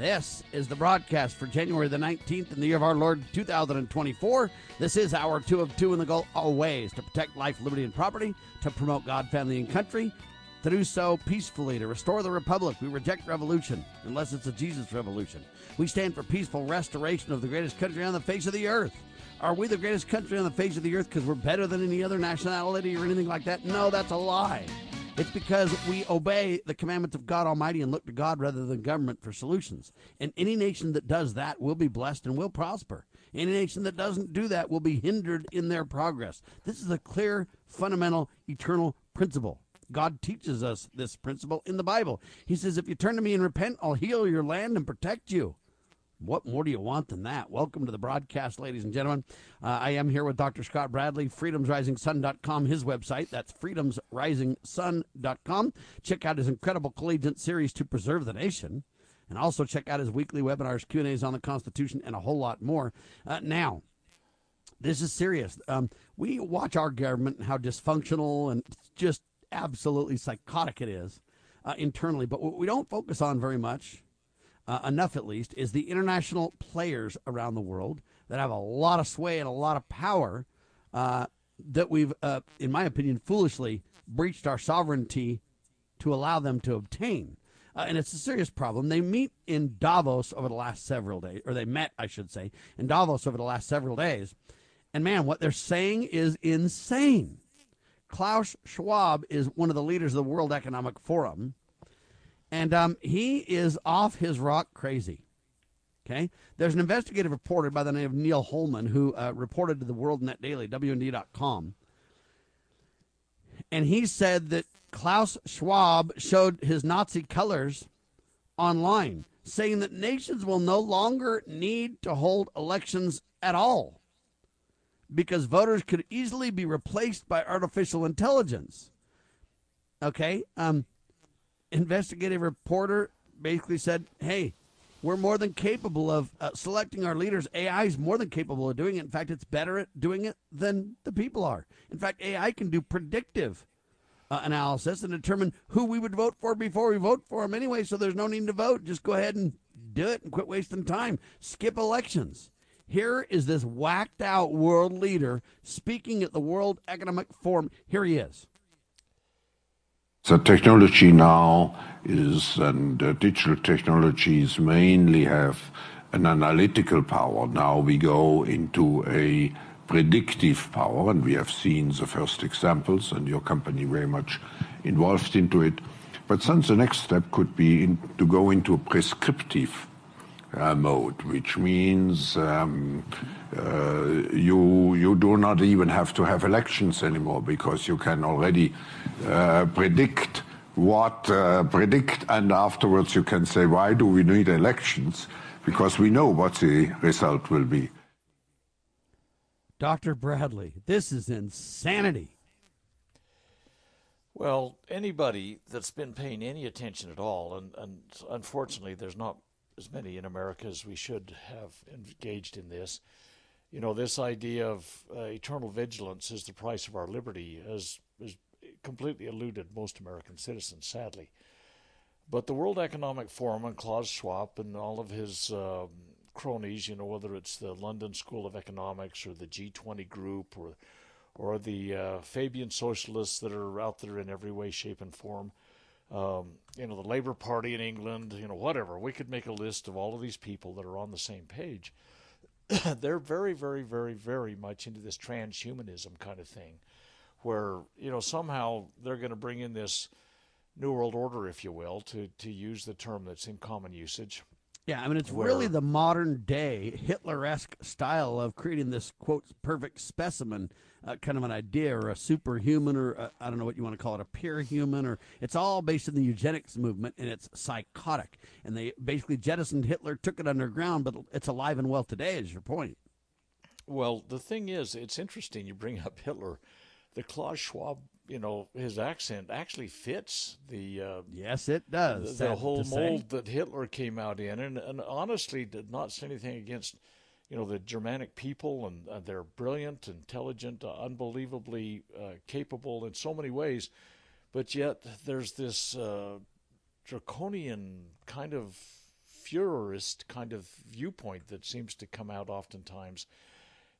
This is the broadcast for January the 19th in the year of our Lord 2024. This is our two of two, and the goal always to protect life, liberty, and property, to promote God, family, and country, to do so peacefully, to restore the republic. We reject revolution unless it's a Jesus revolution. We stand for peaceful restoration of the greatest country on the face of the earth. Are we the greatest country on the face of the earth because we're better than any other nationality or anything like that? No, that's a lie. It's because we obey the commandments of God Almighty and look to God rather than government for solutions. And any nation that does that will be blessed and will prosper. Any nation that doesn't do that will be hindered in their progress. This is a clear, fundamental, eternal principle. God teaches us this principle in the Bible. He says, If you turn to me and repent, I'll heal your land and protect you. What more do you want than that? Welcome to the broadcast, ladies and gentlemen. Uh, I am here with Dr. Scott Bradley, freedomsrisingsun.com, his website. That's freedomsrisingsun.com. Check out his incredible collegiate series to preserve the nation, and also check out his weekly webinars, Q&As on the Constitution, and a whole lot more. Uh, now, this is serious. Um, we watch our government and how dysfunctional and just absolutely psychotic it is uh, internally, but what we don't focus on very much uh, enough at least, is the international players around the world that have a lot of sway and a lot of power uh, that we've, uh, in my opinion, foolishly breached our sovereignty to allow them to obtain. Uh, and it's a serious problem. They meet in Davos over the last several days, or they met, I should say, in Davos over the last several days. And man, what they're saying is insane. Klaus Schwab is one of the leaders of the World Economic Forum. And um, he is off his rock crazy. Okay. There's an investigative reporter by the name of Neil Holman who uh, reported to the World Net Daily, WND.com. And he said that Klaus Schwab showed his Nazi colors online, saying that nations will no longer need to hold elections at all because voters could easily be replaced by artificial intelligence. Okay. Um, investigative reporter basically said, hey, we're more than capable of uh, selecting our leaders. AI is more than capable of doing it. In fact, it's better at doing it than the people are. In fact, AI can do predictive uh, analysis and determine who we would vote for before we vote for them anyway, so there's no need to vote. Just go ahead and do it and quit wasting time. Skip elections. Here is this whacked out world leader speaking at the World Economic Forum. Here he is. The technology now is, and uh, digital technologies mainly have an analytical power. Now we go into a predictive power, and we have seen the first examples, and your company very much involved into it. But then the next step could be to go into a prescriptive mode, which means um, uh, you you do not even have to have elections anymore because you can already uh, predict what uh, predict, and afterwards you can say why do we need elections because we know what the result will be. Dr. Bradley, this is insanity. Well, anybody that's been paying any attention at all, and, and unfortunately, there's not as many in America as we should have engaged in this. You know, this idea of uh, eternal vigilance is the price of our liberty has, has completely eluded most American citizens, sadly. But the World Economic Forum and Klaus Schwab and all of his um, cronies, you know, whether it's the London School of Economics or the G20 group or or the uh, Fabian socialists that are out there in every way, shape, and form, um, you know, the Labour Party in England, you know, whatever. We could make a list of all of these people that are on the same page. They're very, very, very, very much into this transhumanism kind of thing, where you know somehow they're going to bring in this new world order, if you will, to to use the term that's in common usage. Yeah, I mean it's where, really the modern day Hitler esque style of creating this quote perfect specimen uh, kind of an idea or a superhuman or uh, I don't know what you want to call it, a pure human, or it's all based in the eugenics movement and it's psychotic. And they basically jettisoned Hitler, took it underground, but it's alive and well today, is your point. Well, the thing is, it's interesting you bring up Hitler. The Klaus Schwab you know, his accent actually fits the uh, yes, it does. the, the whole mold that Hitler came out in, and, and honestly did not say anything against you know the Germanic people, and uh, they're brilliant, intelligent, uh, unbelievably uh, capable in so many ways, but yet there's this uh, draconian kind of Führerist kind of viewpoint that seems to come out oftentimes,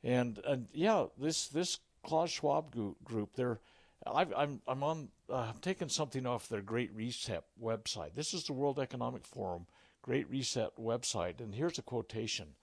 and and yeah, this this Klaus Schwab group, they're i am I'm, I'm on uh, I'm taking something off their Great Reset website. This is the World Economic Forum Great Reset website, and here's a quotation.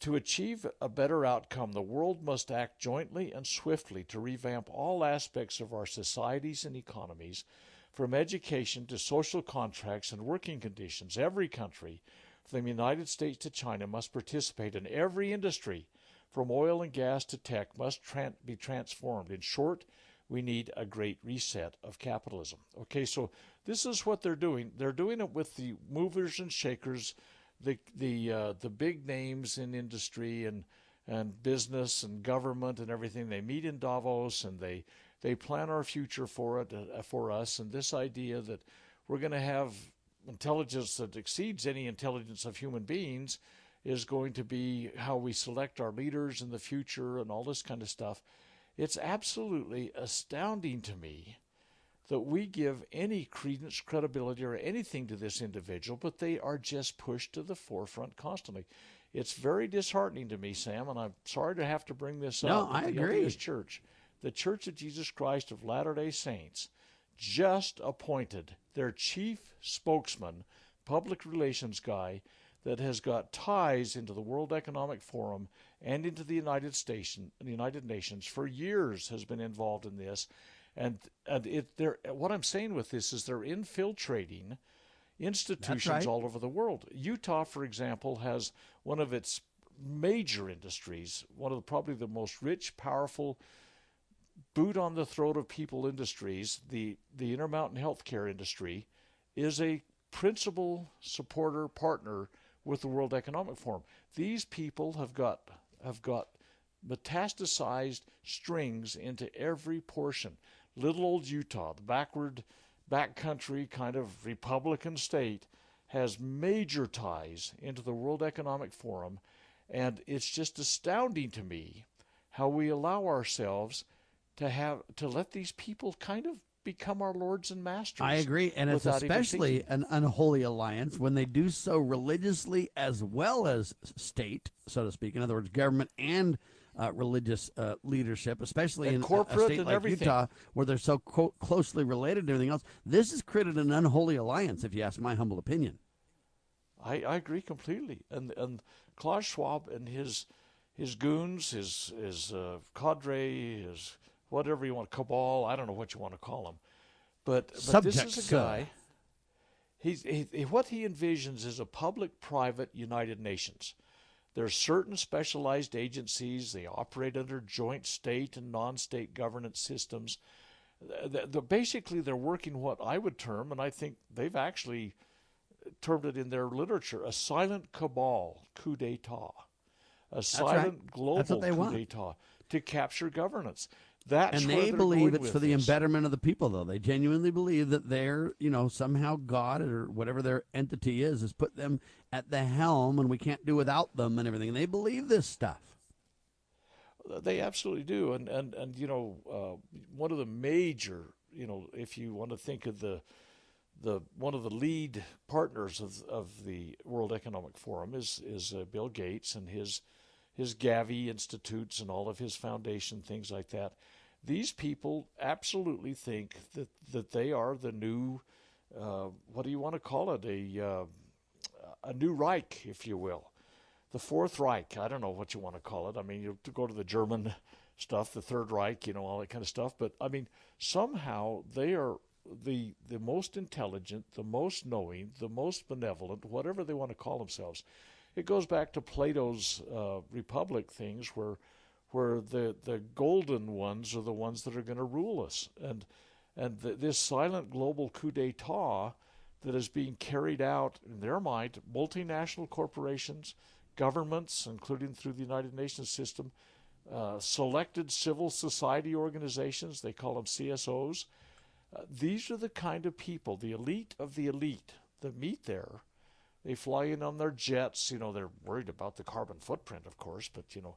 To achieve a better outcome, the world must act jointly and swiftly to revamp all aspects of our societies and economies, from education to social contracts and working conditions. Every country, from the United States to China, must participate in every industry, from oil and gas to tech, must be transformed. In short, we need a great reset of capitalism. Okay, so this is what they're doing. They're doing it with the movers and shakers the the uh, the big names in industry and and business and government and everything. They meet in Davos and they they plan our future for it uh, for us. And this idea that we're going to have intelligence that exceeds any intelligence of human beings is going to be how we select our leaders in the future and all this kind of stuff. It's absolutely astounding to me that we give any credence, credibility, or anything to this individual, but they are just pushed to the forefront constantly. It's very disheartening to me, Sam, and I'm sorry to have to bring this no, up. No, I the agree. LDS Church, the Church of Jesus Christ of Latter day Saints, just appointed their chief spokesman, public relations guy, that has got ties into the World Economic Forum and into the United States, the United Nations for years has been involved in this and and it they're what I'm saying with this is they're infiltrating institutions right. all over the world. Utah, for example, has one of its major industries, one of the, probably the most rich, powerful, boot on the throat of people industries. The the Intermountain Healthcare industry is a principal supporter partner with the World Economic Forum. These people have got have got metastasized strings into every portion little old Utah, the backward, backcountry kind of Republican state, has major ties into the World Economic Forum. And it's just astounding to me how we allow ourselves to have to let these people kind of become our lords and masters. I agree, and it's especially an unholy alliance when they do so religiously as well as state, so to speak. In other words, government and uh, religious uh, leadership, especially and in corporate a, state and like everything. Utah, where they're so co- closely related to everything else. This has created an unholy alliance, if you ask my humble opinion. I, I agree completely, and and Klaus Schwab and his his goons, his his uh, cadre, his whatever you want, cabal. I don't know what you want to call him, but but this is a guy. He's he, what he envisions is a public-private United Nations there are certain specialized agencies, they operate under joint state and non state governance systems. The, the, basically, they're working what I would term, and I think they've actually termed it in their literature, a silent cabal coup d'etat. A silent right. global coup d'etat to capture governance. That's and they believe it's for the this. embetterment of the people, though. They genuinely believe that they're, you know, somehow God or whatever their entity is, has put them at the helm and we can't do without them and everything. And they believe this stuff. They absolutely do. And, and, and you know, uh, one of the major, you know, if you want to think of the, the one of the lead partners of, of the World Economic Forum is, is uh, Bill Gates and his, his Gavi institutes and all of his foundation, things like that these people absolutely think that that they are the new uh, what do you want to call it a uh, a new Reich, if you will, the Fourth Reich. I don't know what you want to call it. I mean, you go to the German stuff, the Third Reich, you know, all that kind of stuff. But I mean, somehow they are the the most intelligent, the most knowing, the most benevolent, whatever they want to call themselves. It goes back to Plato's uh, Republic things where where the, the golden ones are the ones that are going to rule us. And, and the, this silent global coup d'etat that is being carried out, in their mind, multinational corporations, governments, including through the United Nations system, uh, selected civil society organizations, they call them CSOs. Uh, these are the kind of people, the elite of the elite, that meet there. They fly in on their jets. You know, they're worried about the carbon footprint, of course, but, you know,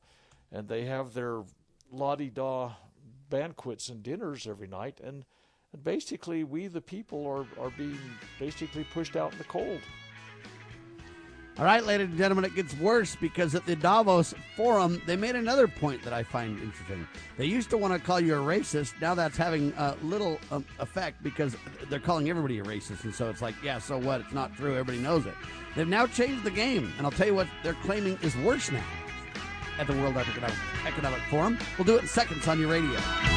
and they have their la di da banquets and dinners every night. And, and basically, we, the people, are, are being basically pushed out in the cold. All right, ladies and gentlemen, it gets worse because at the Davos Forum, they made another point that I find interesting. They used to want to call you a racist. Now that's having uh, little um, effect because they're calling everybody a racist. And so it's like, yeah, so what? It's not true. Everybody knows it. They've now changed the game. And I'll tell you what they're claiming is worse now at the World Economic, Forum. We'll do it in seconds on your radio.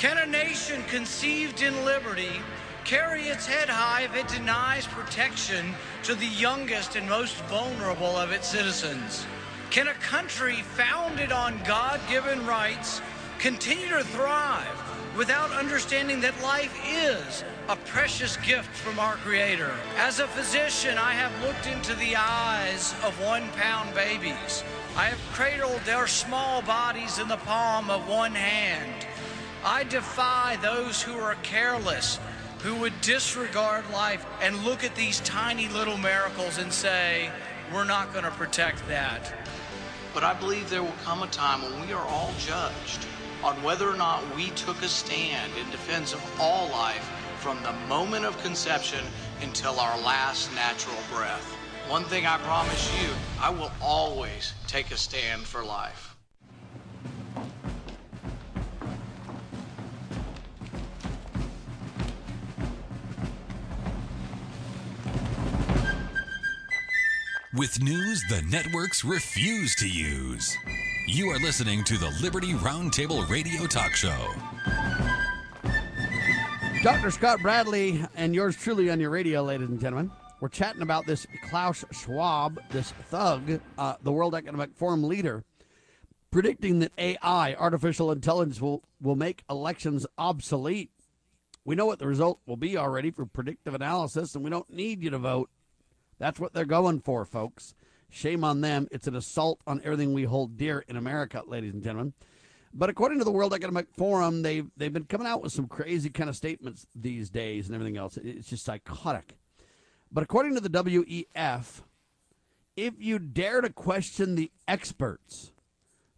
Can a nation conceived in liberty carry its head high if it denies protection to the youngest and most vulnerable of its citizens? Can a country founded on God given rights continue to thrive without understanding that life is a precious gift from our Creator? As a physician, I have looked into the eyes of one pound babies. I have cradled their small bodies in the palm of one hand. I defy those who are careless, who would disregard life and look at these tiny little miracles and say, we're not going to protect that. But I believe there will come a time when we are all judged on whether or not we took a stand in defense of all life from the moment of conception until our last natural breath. One thing I promise you, I will always take a stand for life. With news the networks refuse to use. You are listening to the Liberty Roundtable Radio Talk Show. Dr. Scott Bradley and yours truly on your radio, ladies and gentlemen. We're chatting about this Klaus Schwab, this thug, uh, the World Economic Forum leader, predicting that AI, artificial intelligence, will, will make elections obsolete. We know what the result will be already for predictive analysis, and we don't need you to vote. That's what they're going for, folks. Shame on them. It's an assault on everything we hold dear in America, ladies and gentlemen. But according to the World Economic Forum, they've they've been coming out with some crazy kind of statements these days and everything else. It's just psychotic. But according to the WEF, if you dare to question the experts,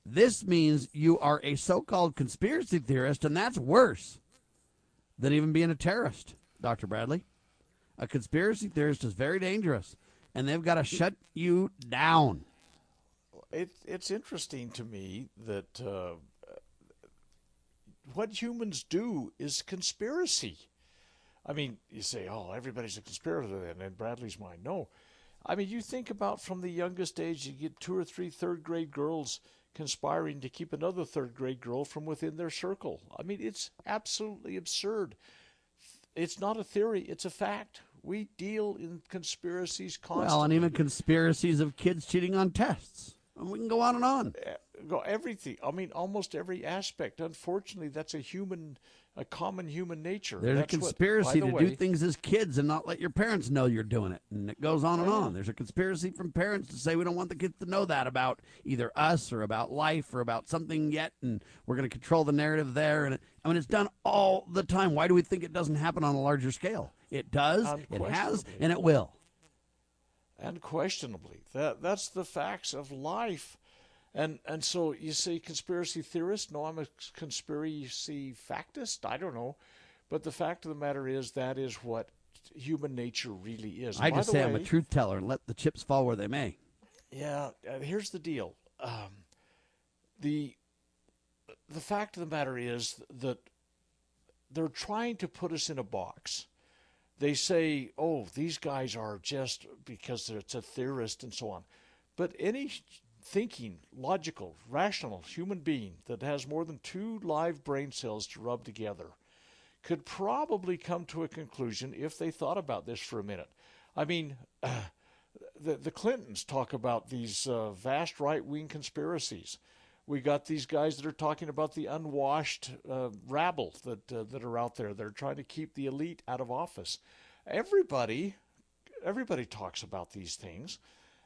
this means you are a so-called conspiracy theorist, and that's worse than even being a terrorist, Dr. Bradley. A conspiracy theorist is very dangerous, and they've got to shut you down. It, it's interesting to me that uh, what humans do is conspiracy. I mean, you say, oh, everybody's a conspirator, and in Bradley's mind, no. I mean, you think about from the youngest age, you get two or three third grade girls conspiring to keep another third grade girl from within their circle. I mean, it's absolutely absurd. It's not a theory, it's a fact. We deal in conspiracies constantly. Well, and even conspiracies of kids cheating on tests. And we can go on and on. Eh, go everything. I mean, almost every aspect. Unfortunately, that's a human, a common human nature. There's that's a conspiracy what, to way, do things as kids and not let your parents know you're doing it, and it goes on and on. There's a conspiracy from parents to say we don't want the kids to know that about either us or about life or about something yet, and we're going to control the narrative there. And I mean, it's done all the time. Why do we think it doesn't happen on a larger scale? It does, it has, and it will. unquestionably. That that's the facts of life. And and so you say conspiracy theorist? No, I'm a conspiracy factist. I don't know, but the fact of the matter is that is what human nature really is. I just say way, I'm a truth teller and let the chips fall where they may. Yeah, uh, here's the deal. Um, the the fact of the matter is that they're trying to put us in a box. They say, "Oh, these guys are just because it's a theorist and so on." But any thinking, logical, rational human being that has more than two live brain cells to rub together could probably come to a conclusion if they thought about this for a minute. I mean, uh, the, the Clintons talk about these uh, vast right wing conspiracies. We got these guys that are talking about the unwashed uh, rabble that uh, that are out there. They're trying to keep the elite out of office. Everybody, everybody talks about these things.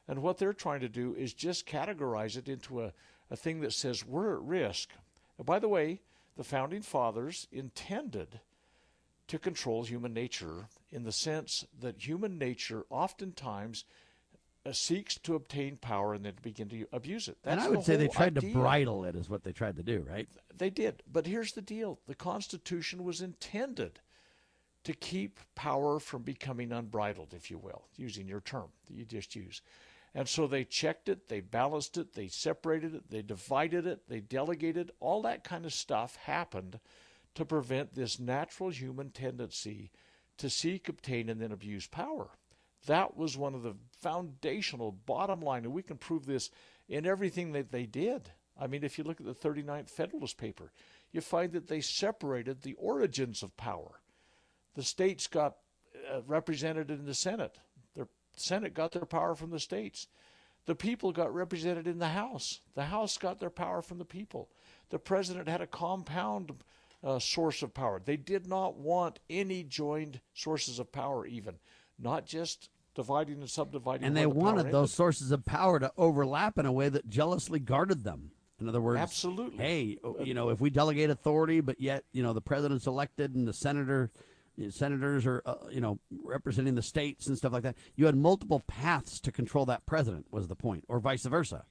And what they're trying to do is just categorize it into a, a thing that says we're at risk. And by the way, the founding fathers intended to control human nature in the sense that human nature oftentimes uh, seeks to obtain power and then begin to abuse it. That's and I would the say they tried idea. to bridle it, is what they tried to do, right? They did. But here's the deal the Constitution was intended to keep power from becoming unbridled, if you will, using your term that you just used. And so they checked it, they balanced it, they separated it, they divided it, they delegated. All that kind of stuff happened to prevent this natural human tendency to seek, obtain, and then abuse power. That was one of the foundational bottom line, and we can prove this in everything that they did. I mean, if you look at the 39th Federalist paper, you find that they separated the origins of power. The states got uh, represented in the Senate. Senate got their power from the states. The people got represented in the House. The House got their power from the people. The president had a compound uh, source of power. They did not want any joined sources of power, even, not just dividing and subdividing. And they the wanted those sources of power to overlap in a way that jealously guarded them. In other words, absolutely. Hey, you know, if we delegate authority, but yet you know the president's elected and the senator senators or uh, you know representing the states and stuff like that. You had multiple paths to control that president was the point, or vice versa.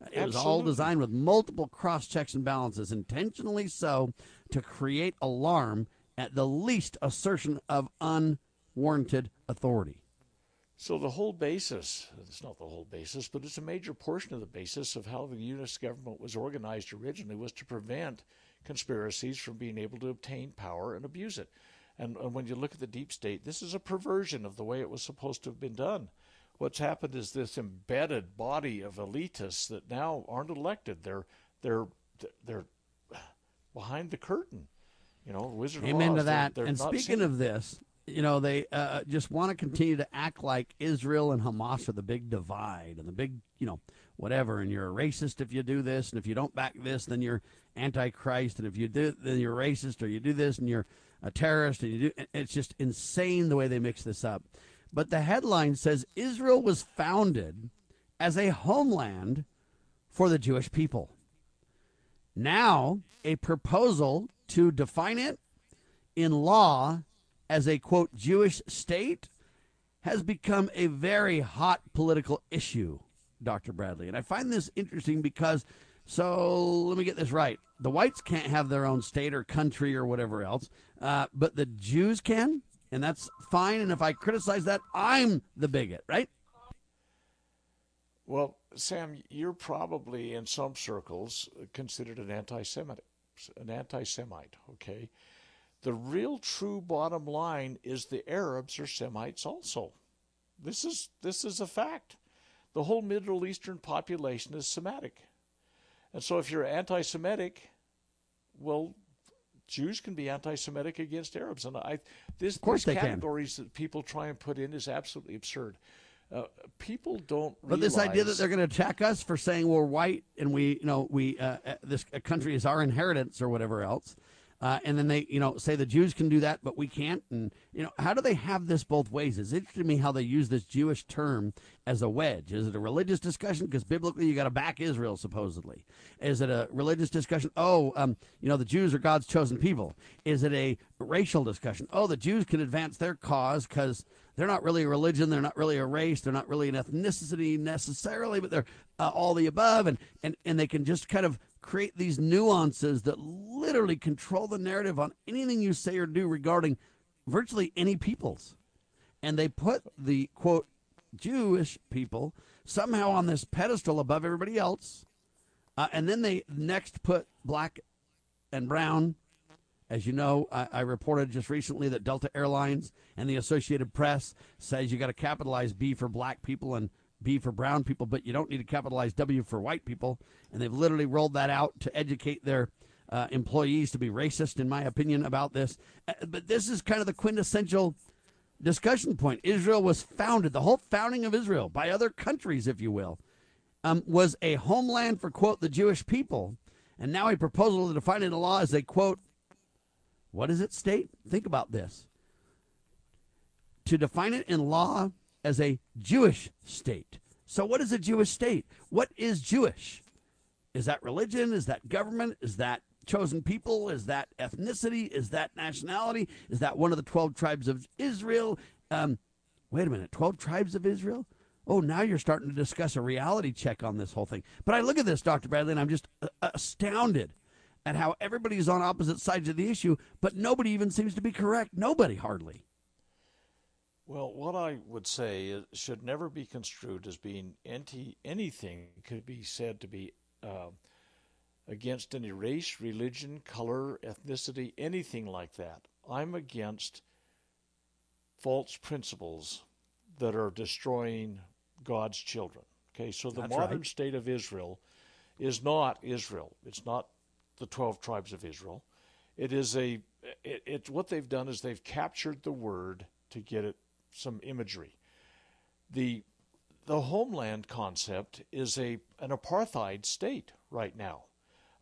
It Absolutely. was all designed with multiple cross checks and balances, intentionally so, to create alarm at the least assertion of unwarranted authority. So the whole basis, it's not the whole basis, but it's a major portion of the basis of how the U.S. government was organized originally was to prevent conspiracies from being able to obtain power and abuse it. And, and when you look at the deep state, this is a perversion of the way it was supposed to have been done. What's happened is this embedded body of elitists that now aren't elected. They're they're they're behind the curtain. You know, Wizard Amen Oz, to that. They're, they're and speaking of this, you know, they uh, just want to continue to act like Israel and Hamas are the big divide and the big, you know, whatever. And you're a racist if you do this, and if you don't back this, then you're antichrist, and if you do, then you're racist, or you do this, and you're a terrorist, and you do. It's just insane the way they mix this up. But the headline says Israel was founded as a homeland for the Jewish people. Now, a proposal to define it in law as a quote Jewish state has become a very hot political issue, Dr. Bradley. And I find this interesting because so let me get this right. The whites can't have their own state or country or whatever else, uh, but the Jews can, and that's fine. And if I criticize that, I'm the bigot, right? Well, Sam, you're probably in some circles considered an anti-Semitic, an anti-Semite. Okay, the real true bottom line is the Arabs are Semites also. This is this is a fact. The whole Middle Eastern population is Semitic. And so if you're anti Semitic, well, Jews can be anti-Semitic against Arabs, and I this of course these categories can. that people try and put in is absolutely absurd. Uh, people don't. But this idea that they're going to attack us for saying we're white and we, you know, we uh, uh this country is our inheritance or whatever else, Uh, and then they, you know, say the Jews can do that, but we can't. And you know, how do they have this both ways? It's interesting to me how they use this Jewish term as a wedge. Is it a religious discussion? Because biblically, you got to back Israel, supposedly. Is it a religious discussion? Oh, um, you know, the Jews are God's chosen people. Is it a racial discussion? Oh, the Jews can advance their cause because they're not really a religion, they're not really a race, they're not really an ethnicity necessarily, but they're uh, all the above, and, and and they can just kind of create these nuances that literally control the narrative on anything you say or do regarding virtually any peoples. And they put the quote Jewish people somehow on this pedestal above everybody else. Uh, and then they next put black and brown. As you know, I, I reported just recently that Delta Airlines and the Associated Press says you got to capitalize B for black people and B for brown people, but you don't need to capitalize W for white people. And they've literally rolled that out to educate their uh, employees to be racist, in my opinion, about this. Uh, but this is kind of the quintessential discussion point. Israel was founded, the whole founding of Israel by other countries, if you will, um, was a homeland for, quote, the Jewish people. And now a proposal to define it in law as a, quote, what does it state? Think about this. To define it in law as a Jewish state. So, what is a Jewish state? What is Jewish? Is that religion? Is that government? Is that chosen people? Is that ethnicity? Is that nationality? Is that one of the 12 tribes of Israel? Um, wait a minute, 12 tribes of Israel? Oh, now you're starting to discuss a reality check on this whole thing. But I look at this, Dr. Bradley, and I'm just uh, astounded at how everybody's on opposite sides of the issue, but nobody even seems to be correct. Nobody, hardly. Well, what I would say is, should never be construed as being anti anything could be said to be uh, against any race, religion, color, ethnicity, anything like that. I'm against false principles that are destroying God's children. Okay, so the That's modern right. state of Israel is not Israel. It's not the 12 tribes of Israel. It is a it, it what they've done is they've captured the word to get it some imagery. The the homeland concept is a an apartheid state right now.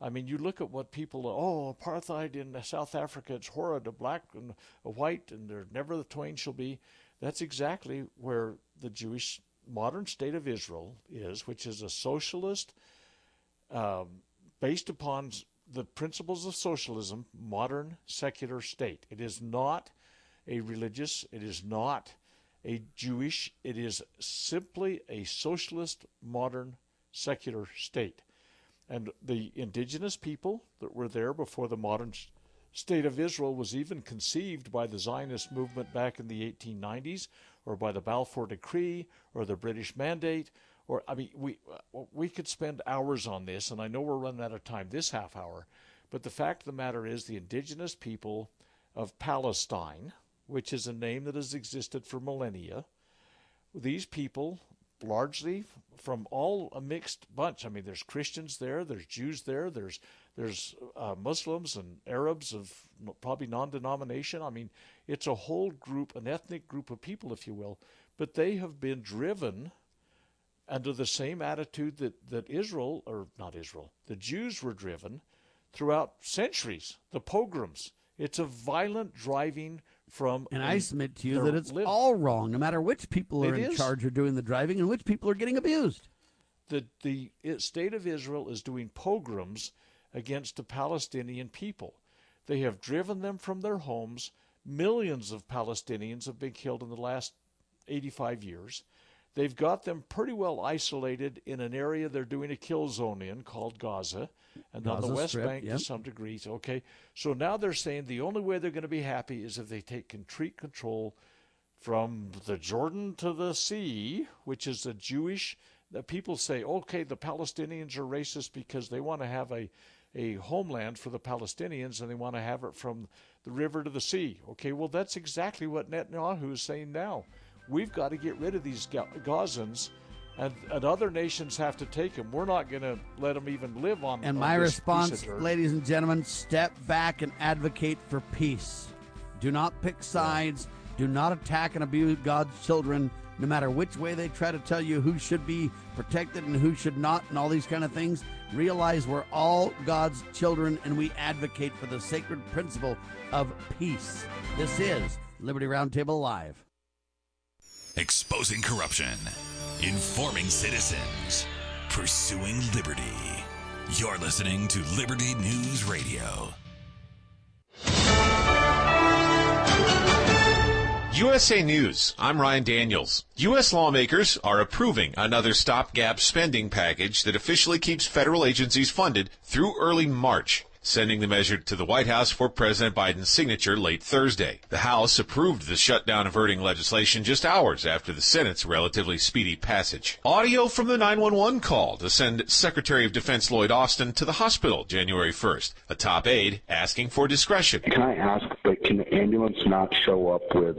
I mean, you look at what people oh apartheid in South Africa it's horrid a black and a white and there never the twain shall be. That's exactly where the Jewish modern state of Israel is, which is a socialist um, based upon the principles of socialism, modern secular state. It is not a religious. It is not a Jewish. It is simply a socialist, modern, secular state. And the indigenous people that were there before the modern state of Israel was even conceived by the Zionist movement back in the 1890s, or by the Balfour Decree, or the British Mandate. Or I mean, we uh, we could spend hours on this, and I know we're running out of time this half hour. But the fact of the matter is, the indigenous people of Palestine, which is a name that has existed for millennia. These people, largely from all a mixed bunch. I mean, there's Christians there, there's Jews there, there's there's uh, Muslims and Arabs of probably non-denomination. I mean, it's a whole group, an ethnic group of people, if you will. But they have been driven under the same attitude that that Israel, or not Israel, the Jews were driven throughout centuries. The pogroms. It's a violent driving from. And I submit to you that it's all wrong, no matter which people are It in is. charge or doing the driving and which people are getting abused. the the state of Israel is doing pogroms against the Palestinian people. They have driven them from their homes. Millions of Palestinians have been killed in the last 85 years. They've got them pretty well isolated in an area they're doing a kill zone in called Gaza and on the West Strip, Bank yep. to some degree. Okay, so now they're saying the only way they're going to be happy is if they take complete control from the Jordan to the sea, which is a Jewish. The people say, okay, the Palestinians are racist because they want to have a a homeland for the Palestinians and they want to have it from the river to the sea. Okay, well that's exactly what Netanyahu is saying now. We've got to get rid of these Ga- Gazans. And, and other nations have to take them. We're not going to let them even live on. And on my this piece of response, ladies and gentlemen, step back and advocate for peace. Do not pick sides. Do not attack and abuse God's children. no matter which way they try to tell you who should be protected and who should not, and all these kind of things, realize we're all God's children and we advocate for the sacred principle of peace. This is Liberty Roundtable Live. Exposing corruption, informing citizens, pursuing liberty. You're listening to Liberty News Radio. USA News. I'm Ryan Daniels. U.S. lawmakers are approving another stopgap spending package that officially keeps federal agencies funded through early March sending the measure to the White House for President Biden's signature late Thursday. The House approved the shutdown averting legislation just hours after the Senate's relatively speedy passage. Audio from the 911 call to send Secretary of Defense Lloyd Austin to the hospital January 1st. A top aide asking for discretion. Can I ask, but can the ambulance not show up with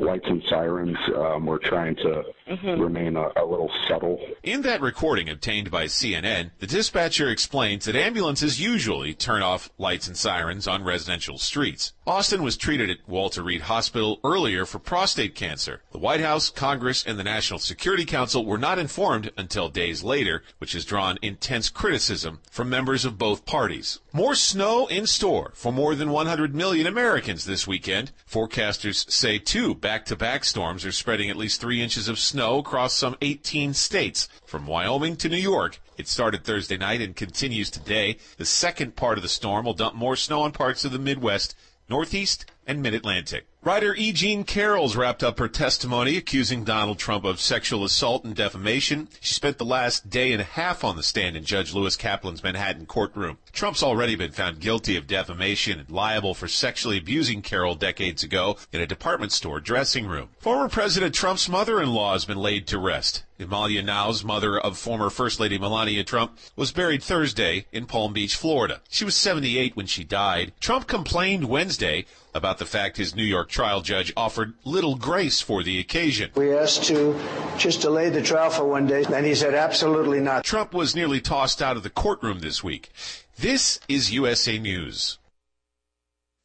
lights and sirens? Um, we're trying to mm-hmm. remain a, a little subtle. In that recording obtained by CNN, the dispatcher explains that ambulances usually turn turn off lights and sirens on residential streets. Austin was treated at Walter Reed Hospital earlier for prostate cancer. The White House, Congress, and the National Security Council were not informed until days later, which has drawn intense criticism from members of both parties. More snow in store for more than 100 million Americans this weekend. Forecasters say two back-to-back storms are spreading at least three inches of snow across some 18 states, from Wyoming to New York it started Thursday night and continues today. The second part of the storm will dump more snow on parts of the Midwest, Northeast, and Mid-Atlantic. Writer E. Jean Carroll's wrapped up her testimony accusing Donald Trump of sexual assault and defamation. She spent the last day and a half on the stand in Judge Lewis Kaplan's Manhattan courtroom. Trump's already been found guilty of defamation and liable for sexually abusing Carroll decades ago in a department store dressing room. Former President Trump's mother-in-law has been laid to rest. Amalija Knavs mother of former First Lady Melania Trump was buried Thursday in Palm Beach, Florida. She was 78 when she died. Trump complained Wednesday about the fact his New York trial judge offered little grace for the occasion. We asked to just delay the trial for one day, and he said absolutely not. Trump was nearly tossed out of the courtroom this week. This is USA News.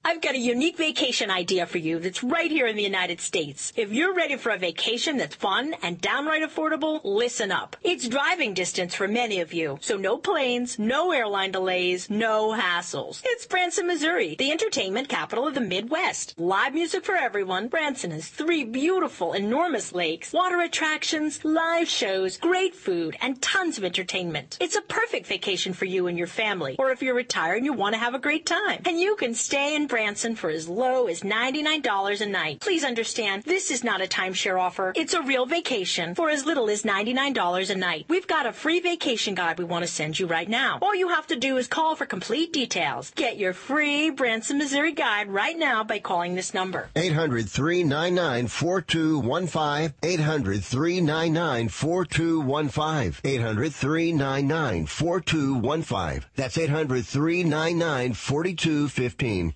I've got a unique vacation idea for you that's right here in the United States. If you're ready for a vacation that's fun and downright affordable, listen up. It's driving distance for many of you, so no planes, no airline delays, no hassles. It's Branson, Missouri, the entertainment capital of the Midwest. Live music for everyone. Branson has three beautiful, enormous lakes, water attractions, live shows, great food, and tons of entertainment. It's a perfect vacation for you and your family, or if you're retired and you want to have a great time. And you can stay in Branson for as low as $99 a night. Please understand, this is not a timeshare offer. It's a real vacation for as little as $99 a night. We've got a free vacation guide we want to send you right now. All you have to do is call for complete details. Get your free Branson, Missouri guide right now by calling this number. 800 399 4215. 800 399 4215. 800 399 4215. That's 800 399 4215.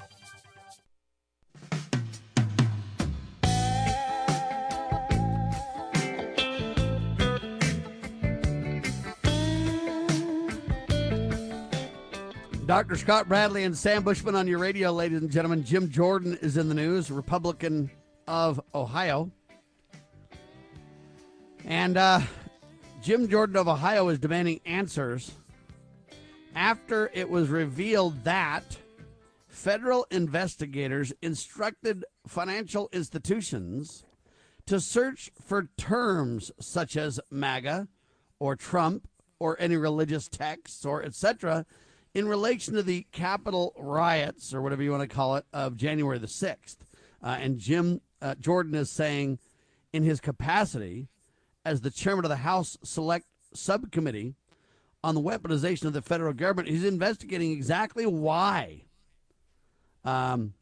Dr. Scott Bradley and Sam Bushman on your radio, ladies and gentlemen. Jim Jordan is in the news, Republican of Ohio. And uh, Jim Jordan of Ohio is demanding answers after it was revealed that federal investigators instructed financial institutions to search for terms such as MAGA or Trump or any religious texts or etc in relation to the Capitol riots, or whatever you want to call it, of January the 6th. Uh, and Jim uh, Jordan is saying, in his capacity as the chairman of the House Select Subcommittee on the weaponization of the federal government, he's investigating exactly why um,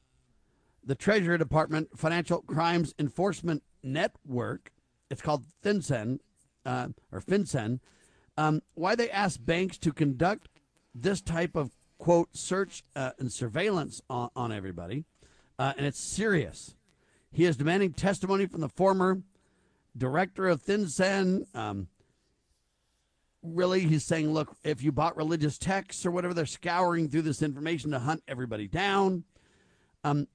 the Treasury Department Financial Crimes Enforcement Network, it's called FinCEN, uh, or FinCEN, um, why they asked banks to conduct this type of quote search uh, and surveillance on, on everybody, uh, and it's serious. He is demanding testimony from the former director of FinCEN. Um, really, he's saying, look, if you bought religious texts or whatever, they're scouring through this information to hunt everybody down. Um,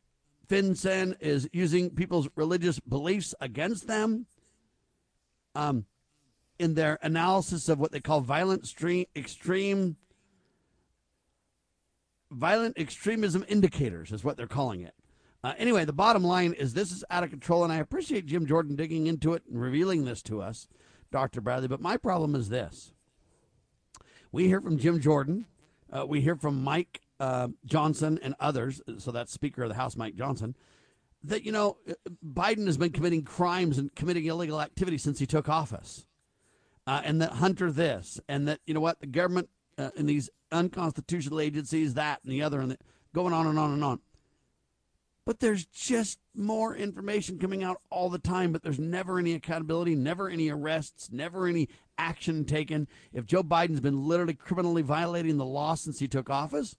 FinCEN is using people's religious beliefs against them. Um, in their analysis of what they call violent stream, extreme violent extremism indicators is what they're calling it. Uh, anyway, the bottom line is this is out of control, and I appreciate Jim Jordan digging into it and revealing this to us, Dr. Bradley. But my problem is this we hear from Jim Jordan, uh, we hear from Mike uh, Johnson and others, so that's Speaker of the House, Mike Johnson, that, you know, Biden has been committing crimes and committing illegal activity since he took office. Uh, and that Hunter this, and that, you know what, the government uh, in these unconstitutional agencies, that and the other, and the, going on and on and on. But there's just more information coming out all the time, but there's never any accountability, never any arrests, never any action taken. If Joe Biden's been literally criminally violating the law since he took office,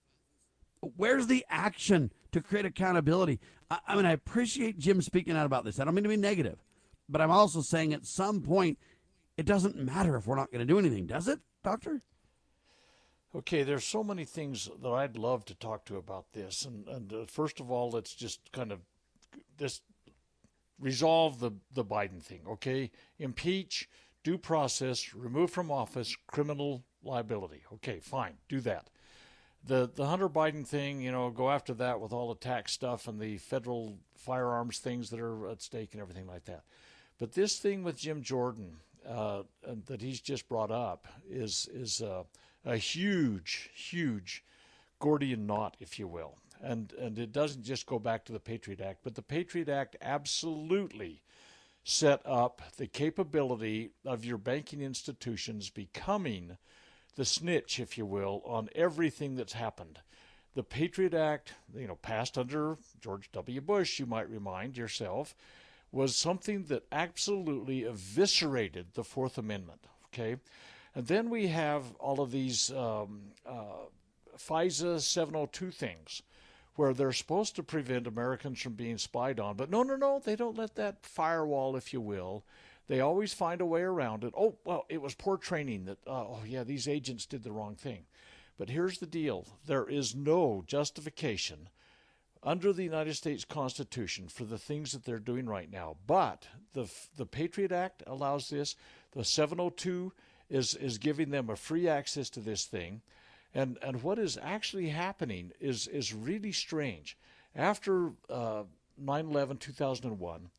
where's the action to create accountability? I, I mean, I appreciate Jim speaking out about this. I don't mean to be negative, but I'm also saying at some point, it doesn't matter if we're not going to do anything, does it, Doctor? Okay, there's so many things that I'd love to talk to about this, and and uh, first of all, let's just kind of this resolve the the Biden thing. Okay, impeach, due process, remove from office, criminal liability. Okay, fine, do that. The the Hunter Biden thing, you know, go after that with all the tax stuff and the federal firearms things that are at stake and everything like that. But this thing with Jim Jordan uh, that he's just brought up is is. Uh, a huge, huge Gordian knot, if you will. And, and it doesn't just go back to the Patriot Act, but the Patriot Act absolutely set up the capability of your banking institutions becoming the snitch, if you will, on everything that's happened. The Patriot Act, you know, passed under George W. Bush, you might remind yourself, was something that absolutely eviscerated the Fourth Amendment. Okay, and then we have all of these um, uh, FISA 702 things where they're supposed to prevent Americans from being spied on. But no, no, no, they don't let that firewall, if you will. They always find a way around it. Oh, well, it was poor training that, uh, oh, yeah, these agents did the wrong thing. But here's the deal there is no justification under the United States Constitution for the things that they're doing right now. But the, the Patriot Act allows this, the 702 is is giving them a free access to this thing. And and what is actually happening is is really strange. After uh, 9/11 2001,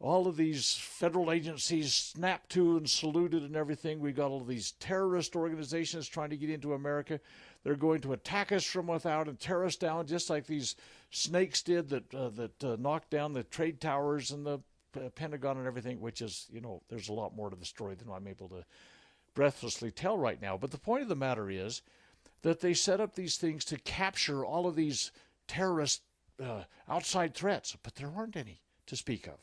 all of these federal agencies snapped to and saluted and everything. We got all these terrorist organizations trying to get into America. They're going to attack us from without and tear us down, just like these snakes did that uh, that uh, knocked down the trade towers and the uh, Pentagon and everything, which is, you know, there's a lot more to the story than I'm able to breathlessly tell right now. But the point of the matter is that they set up these things to capture all of these terrorist uh, outside threats, but there aren't any to speak of.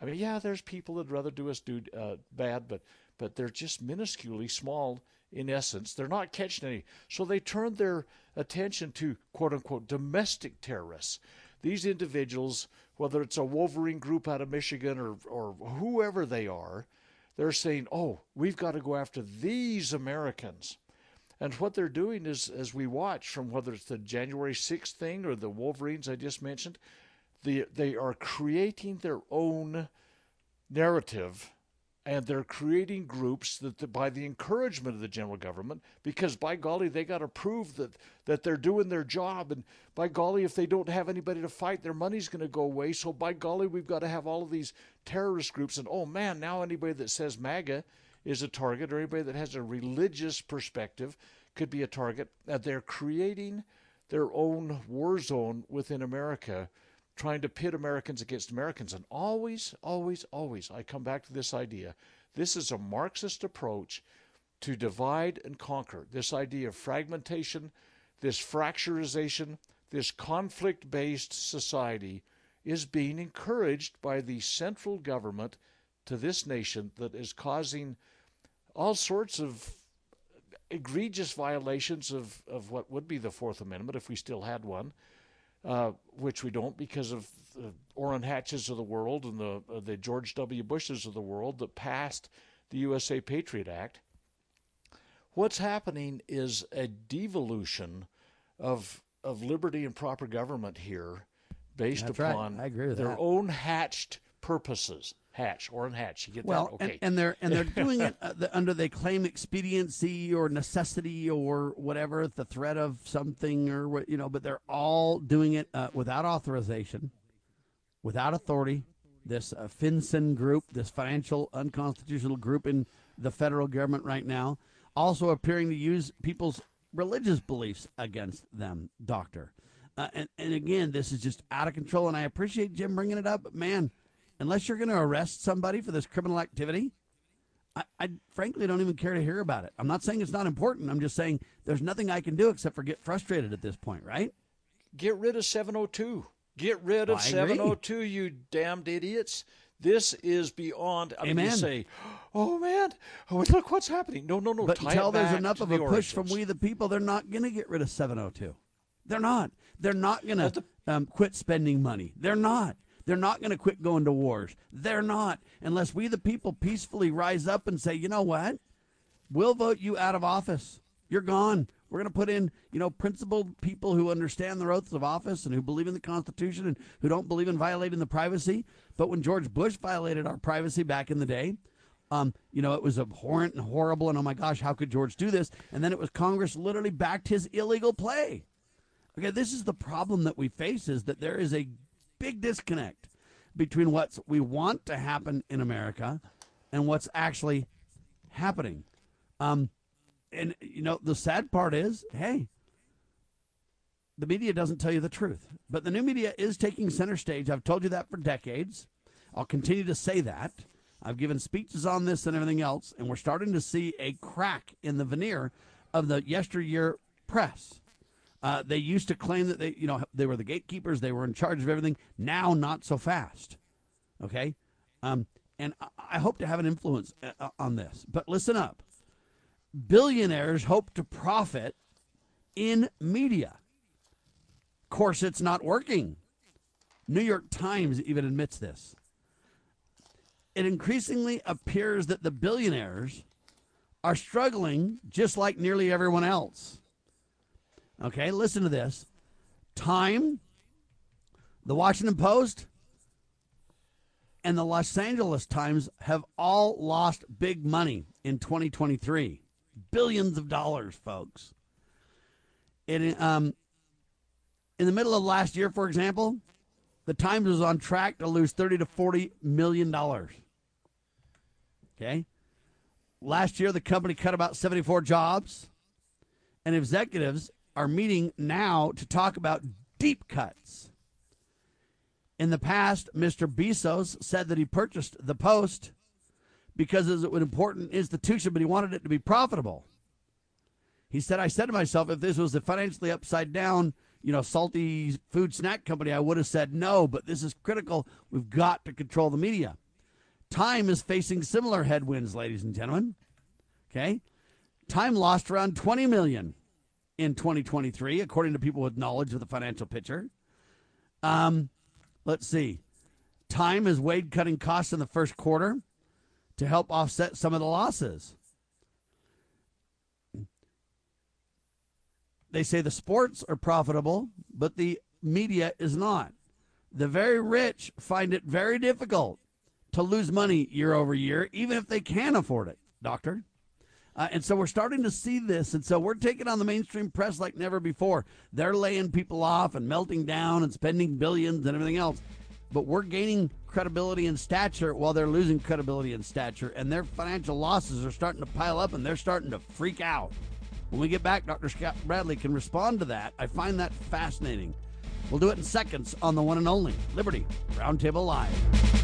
I mean, yeah, there's people that'd rather do us do uh, bad, but but they're just minusculely small in essence. They're not catching any. So they turned their attention to quote unquote domestic terrorists. These individuals, whether it's a Wolverine group out of Michigan or, or whoever they are, they're saying, oh, we've got to go after these Americans. And what they're doing is, as we watch from whether it's the January 6th thing or the Wolverines I just mentioned, the, they are creating their own narrative and they're creating groups that, that, by the encouragement of the general government because by golly they got to prove that that they're doing their job. And by golly if they don't have anybody to fight their money's going to go away. So by golly we've got to have all of these terrorist groups. And oh man now anybody that says maga is a target or anybody that has a religious perspective could be a target. And they're creating their own war zone within america trying to pit Americans against Americans. And always, always, always, I come back to this idea. This is a Marxist approach to divide and conquer. This idea of fragmentation, this fracturization, this conflict based society is being encouraged by the central government to this nation that is causing all sorts of egregious violations of, of what would be the Fourth Amendment if we still had one uh, which we don't because of the Orrin Hatches of the world and the uh, the George W. Bushes of the world that passed the USA Patriot Act. What's happening is a devolution of of liberty and proper government here, based That's upon right. I agree with their that. own hatched purposes. Hatch, Orrin Hatch. You get well, that? Okay. and, and they're and they're doing it uh, the, under they claim expediency or necessity or whatever, the threat of something or what you know, but they're all doing it uh, without authorization, without authority. This uh, FinCEN group, this financial unconstitutional group in the federal government right now, also appearing to use people's religious beliefs against them, Doctor. Uh, and and again, this is just out of control. And I appreciate Jim bringing it up, but man unless you're going to arrest somebody for this criminal activity, I, I, frankly don't even care to hear about it. I'm not saying it's not important. I'm just saying there's nothing I can do except for get frustrated at this point, right? Get rid of 702. Get rid of I 702, you damned idiots. This is beyond. I mean, you Amen. say, "Oh man, oh look what's happening." No, no, no. But until there's enough of the a push from we the people, they're not going to get rid of 702. They're not. They're not going to um, quit spending money. They're not. They're not going to quit going to wars. They're not. Unless we the people peacefully rise up and say, you know what? We'll vote you out of office. You're gone. We're going to put in, you know, principled people who understand the oaths of office and who believe in the Constitution and who don't believe in violating the privacy. But when George Bush violated our privacy back in the day, um, you know, it was abhorrent and horrible. And oh my gosh, how could George do this? And then it was Congress literally backed his illegal play. Okay, this is the problem that we face is that there is a big disconnect between what we want to happen in America and what's actually happening. Um, and you know, the sad part is, hey, the media doesn't tell you the truth. But the new media is taking center stage. I've told you that for decades. I'll continue to say that. I've given speeches on this and everything else, and we're starting to see a crack in the veneer of the yesteryear press. Uh, they used to claim that they, you know, they were the gatekeepers, they were in charge of everything. Now, not so fast. Okay, um, and I, hope to have an influence uh, on this. But listen up: billionaires hope to profit in media. Of course, it's not working. New York Times even admits this. It increasingly appears that the billionaires are struggling just like nearly everyone else. Okay, listen to this. Time, the Washington Post, and the Los Angeles Times have all lost big money in 2023. Billions of dollars, folks. It, um, in the middle of last year, for example, the Times was on track to lose 30 to 40 million dollars. Okay? Last year, the company cut about 74 jobs, and executives are meeting now to talk about deep cuts. In the past, Mr. Bezos said that he purchased the Post because it was an important institution, but he wanted it to be profitable. He said, I said to myself, if this was a financially upside down, you know, salty food snack company, I would have said no, but this is critical. We've got to control the media. Time is facing similar headwinds, ladies and gentlemen. Okay? Time lost around 20 million in 2023, according to people with knowledge of the financial picture. Um, let's see. Time has weighed cutting costs in the first quarter to help offset some of the losses. They say the sports are profitable, but the media is not. The very rich find it very difficult to lose money year over year, even if they can afford it, doctor. Uh, and so we're starting to see this. And so we're taking on the mainstream press like never before. They're laying people off and melting down and spending billions and everything else. But we're gaining credibility and stature while they're losing credibility and stature. And their financial losses are starting to pile up and they're starting to freak out. When we get back, Dr. Scott Bradley can respond to that. I find that fascinating. We'll do it in seconds on the one and only Liberty Roundtable Live.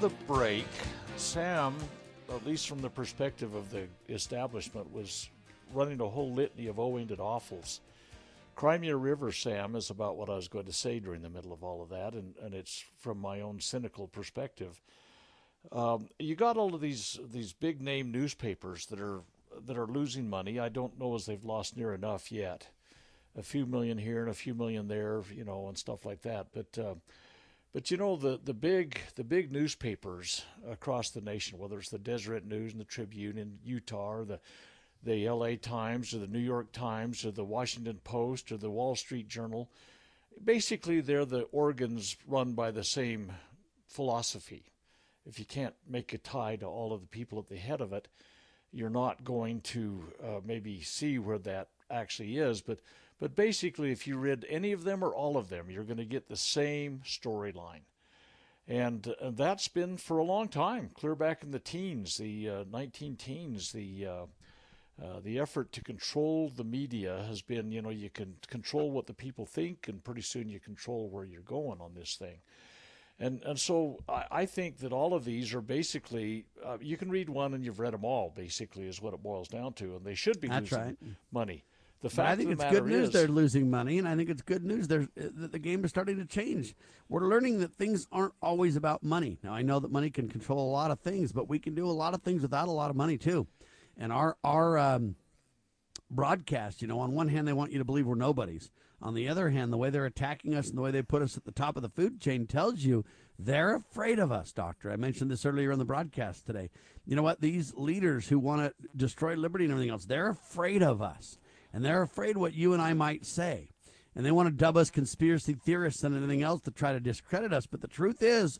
The break, Sam, at least from the perspective of the establishment, was running a whole litany of oh-ended awfuls. Crimea River, Sam, is about what I was going to say during the middle of all of that, and, and it's from my own cynical perspective. Um, you got all of these these big name newspapers that are that are losing money. I don't know as they've lost near enough yet. A few million here and a few million there, you know, and stuff like that. But uh, but you know the, the big the big newspapers across the nation, whether it's the Deseret News and the Tribune in Utah, or the the L.A. Times, or the New York Times, or the Washington Post, or the Wall Street Journal, basically they're the organs run by the same philosophy. If you can't make a tie to all of the people at the head of it, you're not going to uh, maybe see where that actually is. But but basically, if you read any of them or all of them, you're going to get the same storyline. And, uh, that's been for a long time, clear back in the teens, the uh, 19 teens. The uh, Uh, the effort to control the media has been, you know, you can control what the people think, and pretty soon you control where you're going on this thing. And and so I, I think that all of these are basically uh, you can read one and you've read them all. Basically, is what it boils down to, and they should be That's losing right. money. The fact I think it's good news is, they're losing money, and I think it's good news uh, that the game is starting to change. We're learning that things aren't always about money. Now, I know that money can control a lot of things, but we can do a lot of things without a lot of money too. And our our um, broadcast, you know, on one hand they want you to believe we're nobodies. On the other hand, the way they're attacking us and the way they put us at the top of the food chain tells you they're afraid of us, Doctor. I mentioned this earlier on the broadcast today. You know what? These leaders who want to destroy liberty and everything else, they're afraid of us. And they're afraid what you and I might say. And they want to dub us conspiracy theorists and anything else to try to discredit us. But the truth is,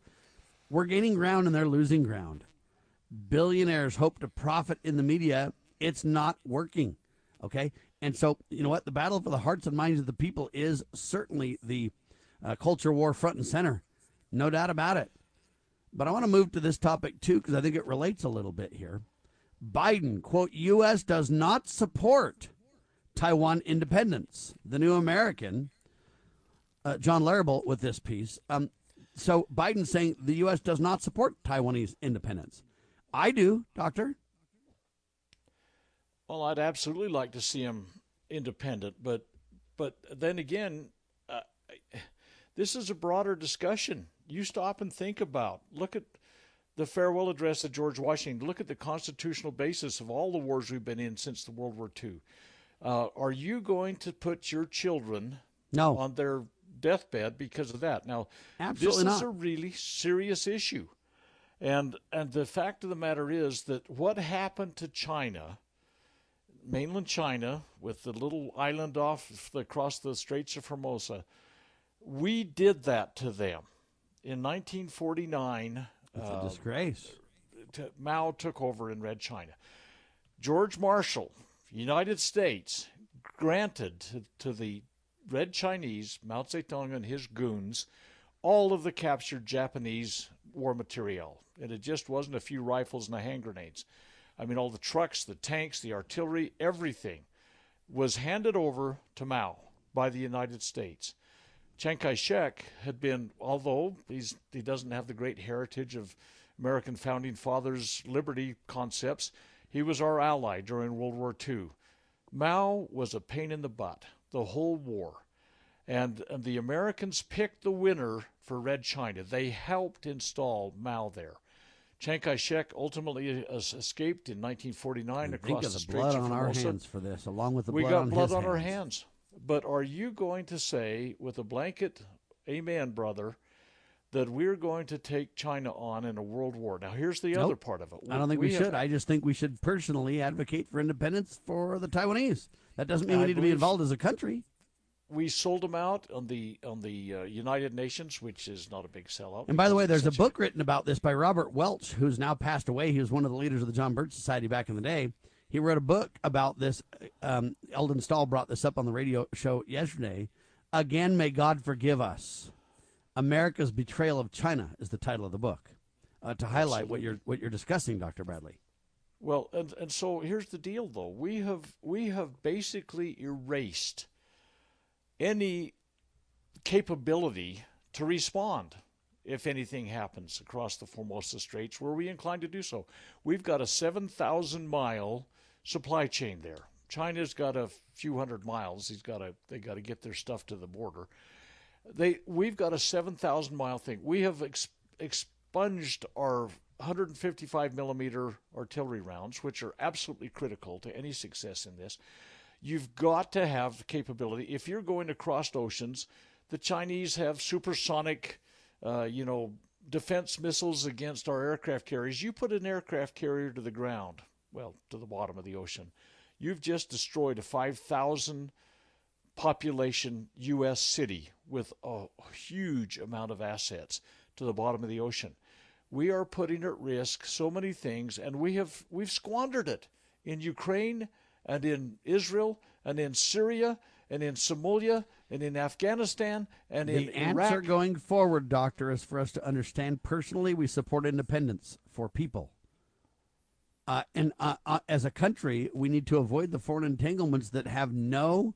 we're gaining ground and they're losing ground. Billionaires hope to profit in the media. It's not working. Okay. And so, you know what? The battle for the hearts and minds of the people is certainly the uh, culture war front and center. No doubt about it. But I want to move to this topic too because I think it relates a little bit here. Biden, quote, U.S. does not support Taiwan independence. The New American, uh, John Larabell, with this piece. Um, so Biden saying the U.S. does not support Taiwanese independence. I do, Doctor. Well, I'd absolutely like to see him independent, but but then again, uh, this is a broader discussion. You stop and think about. Look at the farewell address of George Washington. Look at the constitutional basis of all the wars we've been in since the World War II. Uh, are you going to put your children no. on their deathbed because of that? Now, Absolutely this is not. a really serious issue, and and the fact of the matter is that what happened to China, mainland China, with the little island off across the Straits of Formosa, we did that to them in 1949. It's a uh, disgrace. t- Mao took over in Red China. George Marshall, United States, granted to, to the Red Chinese, Mao Zedong and his goons, all of the captured Japanese war material. And it just wasn't a few rifles and a hand grenades. I mean, all the trucks, the tanks, the artillery, everything was handed over to Mao by the United States. Chiang Kai shek had been, although he's, he doesn't have the great heritage of American founding fathers' liberty concepts, he was our ally during World War II. Mao was a pain in the butt the whole war. And, the Americans picked the winner for Red China. They helped install Mao there. Chiang Kai shek ultimately escaped in 1949 And across the the Straits blood on our hands for this, along with the we blood got on blood on our hands. hands. But are you going to say with a blanket, amen, brother, that we're going to take China on in a world war? Now, here's the Nope. other part of it. I don't think we, have- should. I just think we should personally advocate for independence for the Taiwanese. That doesn't mean I we need to be involved as a country. we sold them out on the on the uh, United Nations, which is not a big sellout. And by the way, there's a book written about this by Robert Welch, who's now passed away. He was one of the leaders of the John Birch Society back in the day. He wrote a book about this. Um, Eldon Stahl brought this up on the radio show yesterday. Again, may God forgive us. America's betrayal of China is the title of the book. Uh, to highlight what you're what you're discussing, Dr. Bradley. Well, and and so here's the deal, though. We have we have basically erased any capability to respond if anything happens across the Formosa Straits. Were we inclined to do so? We've got a seven thousand mile supply chain there. China's got a few hundred miles. He's got to they got to get their stuff to the border. They we've got a seven thousand mile thing. We have ex, expunged our 155 millimeter artillery rounds, which are absolutely critical to any success in this. You've got to have capability. If you're going across oceans, the Chinese have supersonic, uh, you know, defense missiles against our aircraft carriers. You put an aircraft carrier to the ground, well, to the bottom of the ocean. You've just destroyed a 5,000 population U.S. city with a huge amount of assets to the bottom of the ocean. We are putting at risk so many things, and we have we've squandered it in Ukraine and in Israel and in Syria and in Somalia and in Afghanistan and in the answer Iraq. going forward, Doctor, is for us to understand personally we support independence for people. Uh, and uh, uh, as a country, we need to avoid the foreign entanglements that have no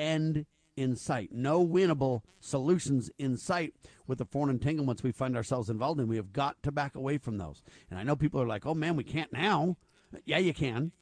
end in sight, no winnable solutions in sight with the foreign entanglements we find ourselves involved in. We have got to back away from those. And I know people are like, oh man, we can't now. Yeah, you can.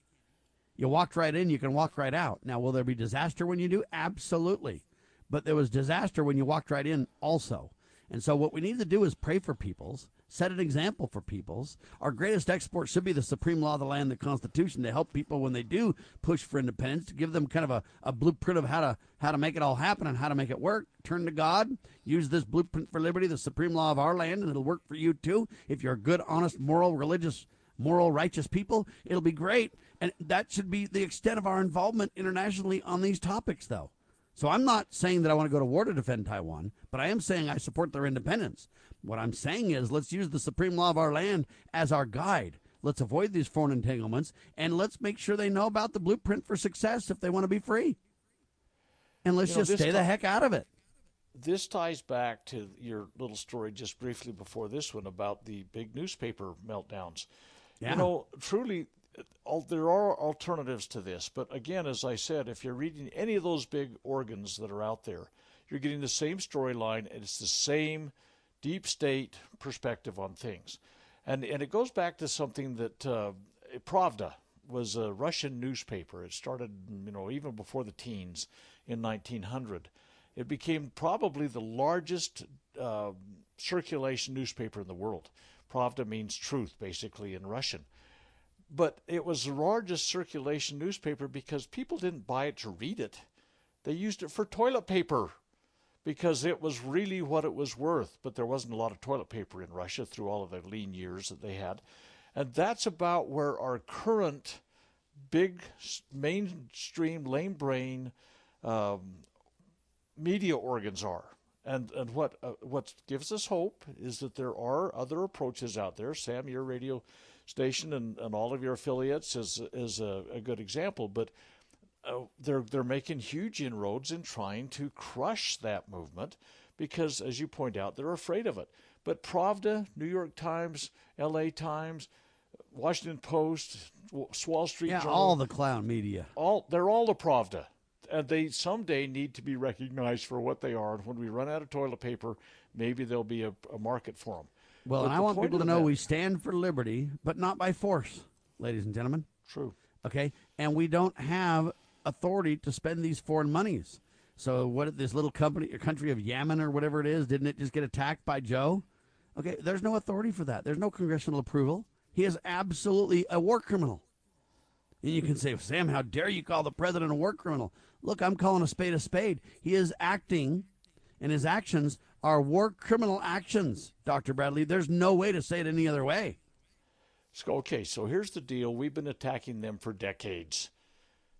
You walked right in, you can walk right out. Now, will there be disaster when you do? Absolutely. But there was disaster when you walked right in also. And so, what we need to do is pray for peoples, set an example for peoples. Our greatest export should be the supreme law of the land, the Constitution, to help people when they do push for independence, to give them kind of a, a blueprint of how to how to make it all happen and how to make it work. Turn to God, use this blueprint for liberty, the supreme law of our land, and it'll work for you too. If you're a good, honest, moral, religious, moral, righteous people, it'll be great. And that should be the extent of our involvement internationally on these topics, though. So I'm not saying that I want to go to war to defend Taiwan, but I am saying I support their independence. What I'm saying is let's use the supreme law of our land as our guide. Let's avoid these foreign entanglements and let's make sure they know about the blueprint for success if they want to be free. And let's You know, just stay the heck out of it. This ties back to your little story just briefly before this one about the big newspaper meltdowns. Yeah. You know, truly, all, there are alternatives to this. But again, as I said, if you're reading any of those big organs that are out there, you're getting the same storyline, and it's the same deep state perspective on things. And and it goes back to something that uh, Pravda was a Russian newspaper. It started, you know, even before the teens in 1900. It became probably the largest uh, circulation newspaper in the world. Pravda means truth, basically, in Russian. But it was the largest circulation newspaper because people didn't buy it to read it. They used it for toilet paper because it was really what it was worth. But there wasn't a lot of toilet paper in Russia through all of the lean years that they had. And that's about where our current big mainstream lame brain um, media organs are. And and what uh, what gives us hope is that there are other approaches out there. Sam, your radio station and, and all of your affiliates is is a, a good example, but uh, they're they're making huge inroads in trying to crush that movement because, as you point out, they're afraid of it. But Pravda, New York Times, L.A. Times, Washington Post, Wall Street Yeah, Journal, all the clown media. all they're all the Pravda, and they someday need to be recognized for what they are. And when we run out of toilet paper, maybe there'll be a, a market for them. Well, and I want people to know we stand for liberty, but not by force, ladies and gentlemen. True. Okay, and we don't have authority to spend these foreign monies. So what? If this little company, a country of Yemen or whatever it is, didn't it just get attacked by Joe? Okay, there's no authority for that. There's no congressional approval. He is absolutely a war criminal. And you can say, Sam, how dare you call the president a war criminal? Look, I'm calling a spade a spade. He is acting, and his actions are war criminal actions, Dr. Bradley. There's no way to say it any other way. So, okay, so here's the deal: we've been attacking them for decades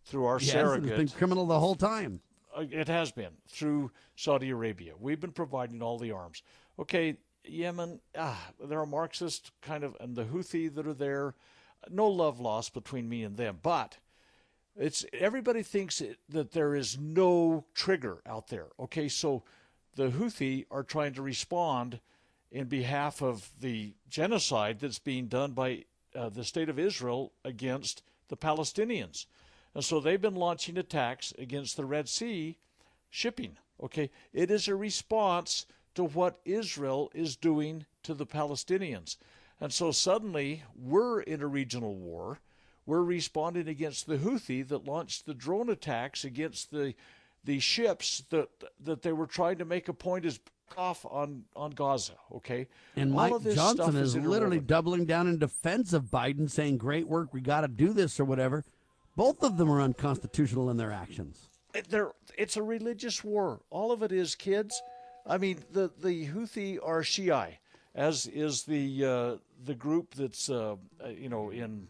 through our Yes, surrogate. it's been criminal the whole time. Uh, It has been through Saudi Arabia. We've been providing all the arms. Okay, Yemen, ah, they're a Marxist kind of, and the Houthi that are there. No love lost between me and them, but it's everybody thinks it, that there is no trigger out there. Okay, so the Houthi are trying to respond in behalf of the genocide that's being done by uh, the state of Israel against the Palestinians. And so they've been launching attacks against the Red Sea shipping. Okay, it is a response to what Israel is doing to the Palestinians. And so suddenly we're in a regional war. We're responding against the Houthi that launched the drone attacks against the the ships that that they were trying to make a point is off on on Gaza. Okay, And All Mike of this Johnson stuff is literally doubling down in defense of Biden, saying, Great work, we got to do this or whatever. Both of them are unconstitutional in their actions. They're, it's a religious war. All of it is kids. I mean, the the Houthi are Shiite, as is the uh, the group that's uh, you know in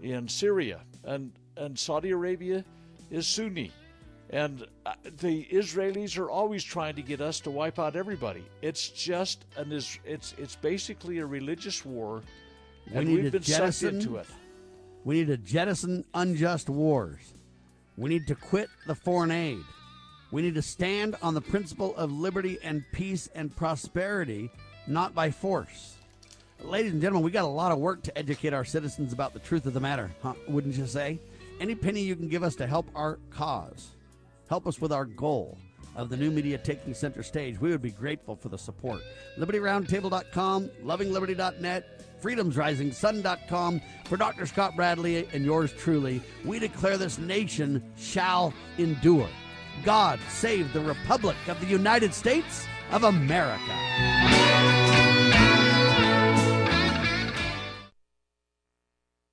in Syria, and and Saudi Arabia is Sunni, and uh, the Israelis are always trying to get us to wipe out everybody. It's just an is it's it's basically a religious war, We and need we've to been sucked jettison- into it. We need to jettison unjust wars. We need to quit the foreign aid. We need to stand on the principle of liberty and peace and prosperity, not by force. Ladies and gentlemen, we got a lot of work to educate our citizens about the truth of the matter, huh? wouldn't you say? Any penny you can give us to help our cause, help us with our goal of the new media taking center stage, we would be grateful for the support. LibertyRoundtable.com, LovingLiberty.net, FreedomsRisingSun.com. For Dr. Scott Bradley and yours truly, we declare this nation shall endure. God save the Republic of the United States of America.